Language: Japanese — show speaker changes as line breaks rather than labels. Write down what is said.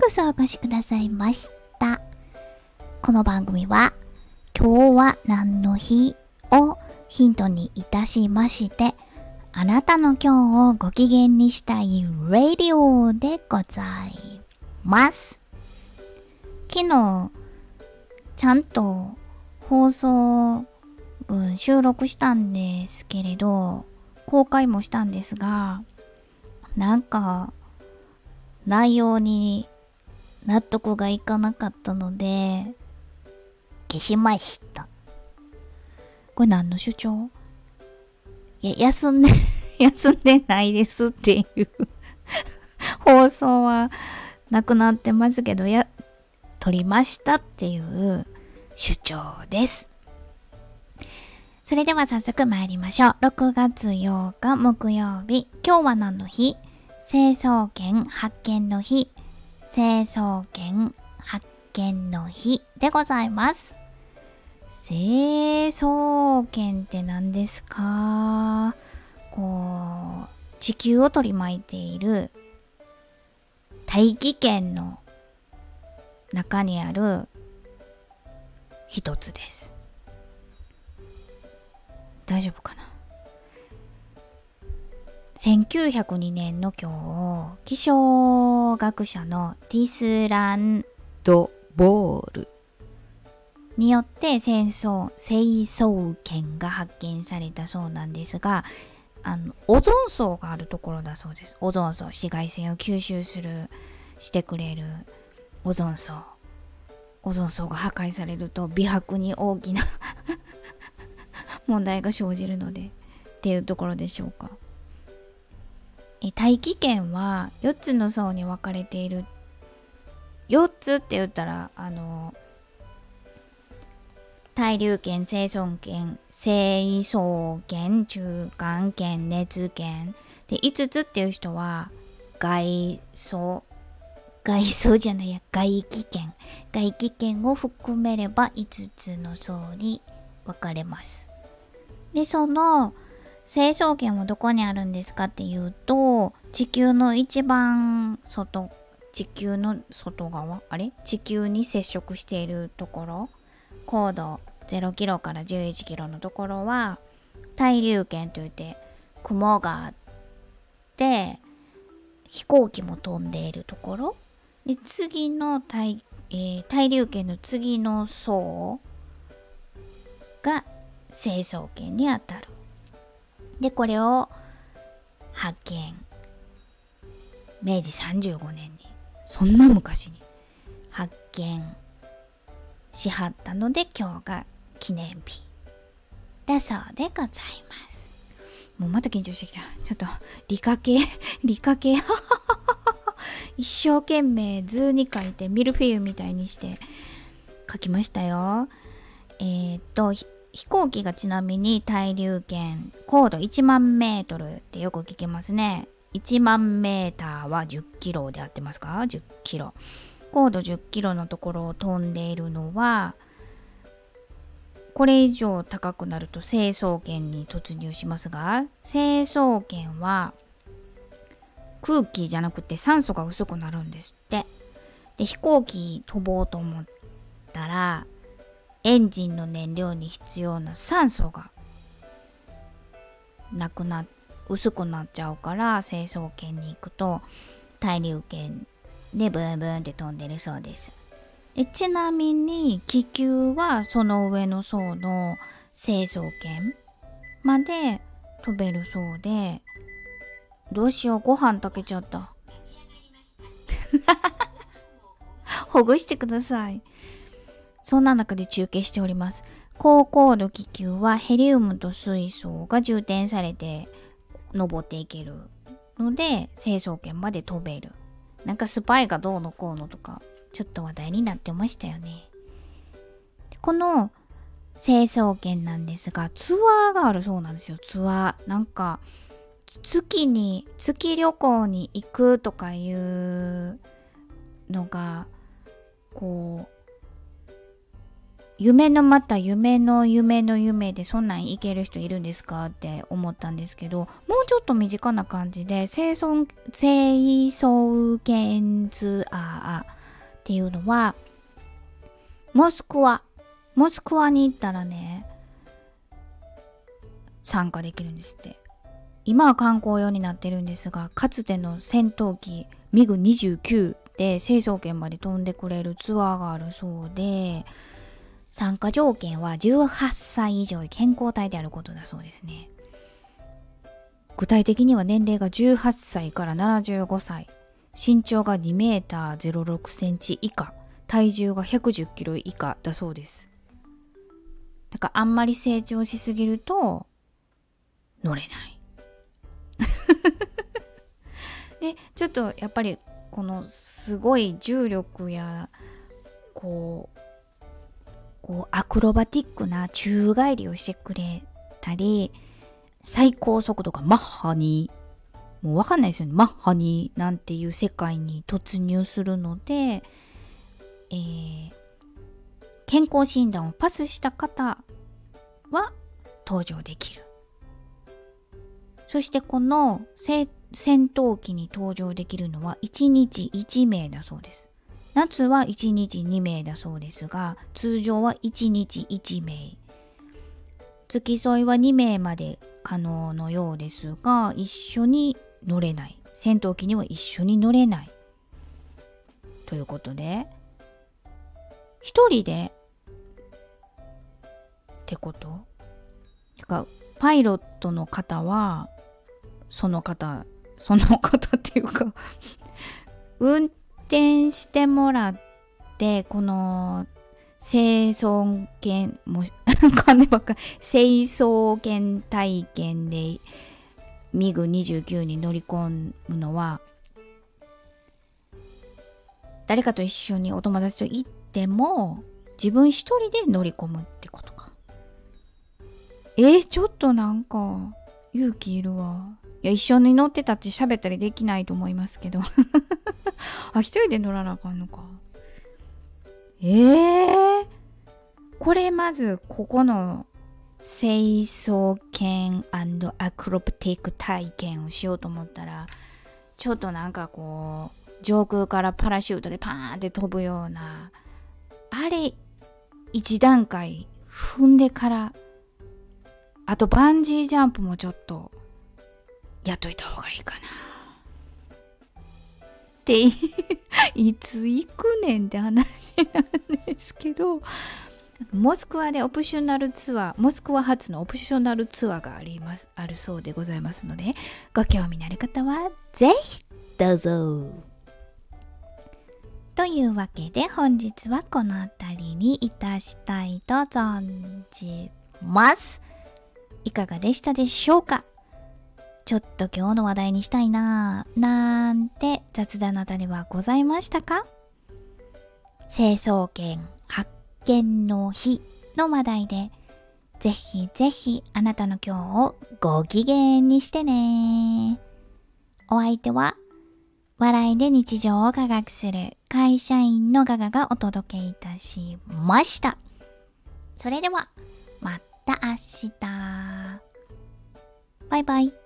こそお越しくださいました。この番組は、今日は何の日をヒントにいたしまして、あなたの今日をご機嫌にしたいラディオでございます。昨日、ちゃんと放送分収録したんですけれど、公開もしたんですが、なんか、内容に納得がいかなかったので、消しました。これ何の主張？いや、休んで 休んでないですっていう放送はなくなってますけど、や、撮りましたっていう主張です。それでは早速参りましょう。6月8日木曜日。今日は何の日？清掃券発見の日。清掃券発見の日でございます。清掃圏って何ですか？こう、地球を取り巻いている大気圏の中にある一つです。大丈夫かな？1902年の今日、気象学者のティスランド・ボールによって戦争、清掃圏が発見されたそうなんですが、あの、オゾン層があるところだそうです。オゾン層、紫外線を吸収する、してくれるオゾン層。オゾン層が破壊されると美白に大きな 問題が生じるのでっていうところでしょうか。大気圏は4つの層に分かれている4つって言ったらあの対流圏、生存圏、清掃圏、中間圏、熱圏。で、5つっていう人は、外層、外層じゃないや、外気圏。外気圏を含めれば5つの層に分かれます。で、その、成層圏はどこにあるんですかっていうと、地球の一番外、地球の外側？あれ？地球に接触しているところ？高度0キロから11キロのところは対流圏といって雲があって飛行機も飛んでいるところ？で次の対,、えー、対流圏の次の層が成層圏にあたる。でこれを発見明治35年にそんな昔に発見しはったので今日が記念日だそうでございます。もうまた緊張してきた。ちょっと理科系、理科系、一生懸命図に書いてミルフィーユみたいにして書きましたよ。えー、っと、飛行機がちなみに対流圏高度1万メートルってよく聞きますね。1万メーターは10キロで合ってますか ?10 キロ。高度10キロのところを飛んでいるのはこれ以上高くなると成層圏に突入しますが成層圏は空気じゃなくて酸素が薄くなるんですってで飛行機飛ぼうと思ったらエンジンの燃料に必要な酸素がなくな薄くなっちゃうから成層圏に行くと対流圏でブンブンって飛んでるそうです。でちなみに気球はその上の層の成層圏まで飛べるそうでどうしようご飯炊けちゃった。ほぐしてください。そんな中で中継しております高高度気球はヘリウムと水素が充填されて登っていけるので成層圏まで飛べるなんかスパイがどうのこうのとかちょっと話題になってましたよね。この清掃券なんですが、ツアーがあるそうなんですよ、ツアー。なんか、月に、月旅行に行くとかいうのが、こう、夢のまた夢の夢の夢でそんなんいける人いるんですかって思ったんですけどもうちょっと身近な感じで清掃清掃犬ツアーっていうのはモスクワモスクワに行ったらね参加できるんですって。今は観光用になってるんですがかつての戦闘機ミグ29で成層圏まで飛んでくれるツアーがあるそうで参加条件は18歳以上健康体であることだそうですね。具体的には年齢が18歳から75歳。身長が2メーター06センチ以下。体重が110キロ以下だそうです。だからあんまり成長しすぎると乗れない。でちょっとやっぱりこのすごい重力やこうこうアクロバティックな宙返りをしてくれたり最高速度がマッハにもうわかんないですよね。マッハになんていう世界に突入するので、えー、健康診断をパスした方は登場できる。そしてこの戦闘機に登場できるのは1日1名だそうです。夏は1日2名だそうですが、通常は1日1名。付き添いは2名まで可能のようですが、一緒に乗れない。戦闘機には一緒に乗れない。ということで、一人でってこと？てか、パイロットの方は、その方、その方っていうか運 転してもらってこの清掃犬も かんでばっか清掃犬体験でミグ29に乗り込むのは誰かと一緒にお友達と行っても自分一人で乗り込むってことか。えー、ちょっとなんか勇気いるわ。いや一緒に乗ってたって喋ったりできないと思いますけど。あ、一人で乗らなあかんのか。ええー、これまず、ここの清掃犬アクロプティック体験をしようと思ったら、ちょっとなんかこう、上空からパラシュートでパーンって飛ぶような、あれ、一段階踏んでから、あとバンジージャンプもちょっと、やっといた方がいいかな。って いつ行くねんって話なんですけどモスクワでオプショナルツアーモスクワ発のオプショナルツアーがありますあるそうでございますのでご興味のある方はぜひどうぞ。というわけで本日はこの辺りにいたしたいと存じます。いかがでしたでしょうか？ちょっと今日の話題にしたいなぁ、な雑談の種はございましたか？清掃券発見の日の話題で、ぜひぜひあなたの今日をご機嫌にしてね。お相手は、笑いで日常を科学する会社員のガガがお届けいたしました。それでは、また明日。バイバイ。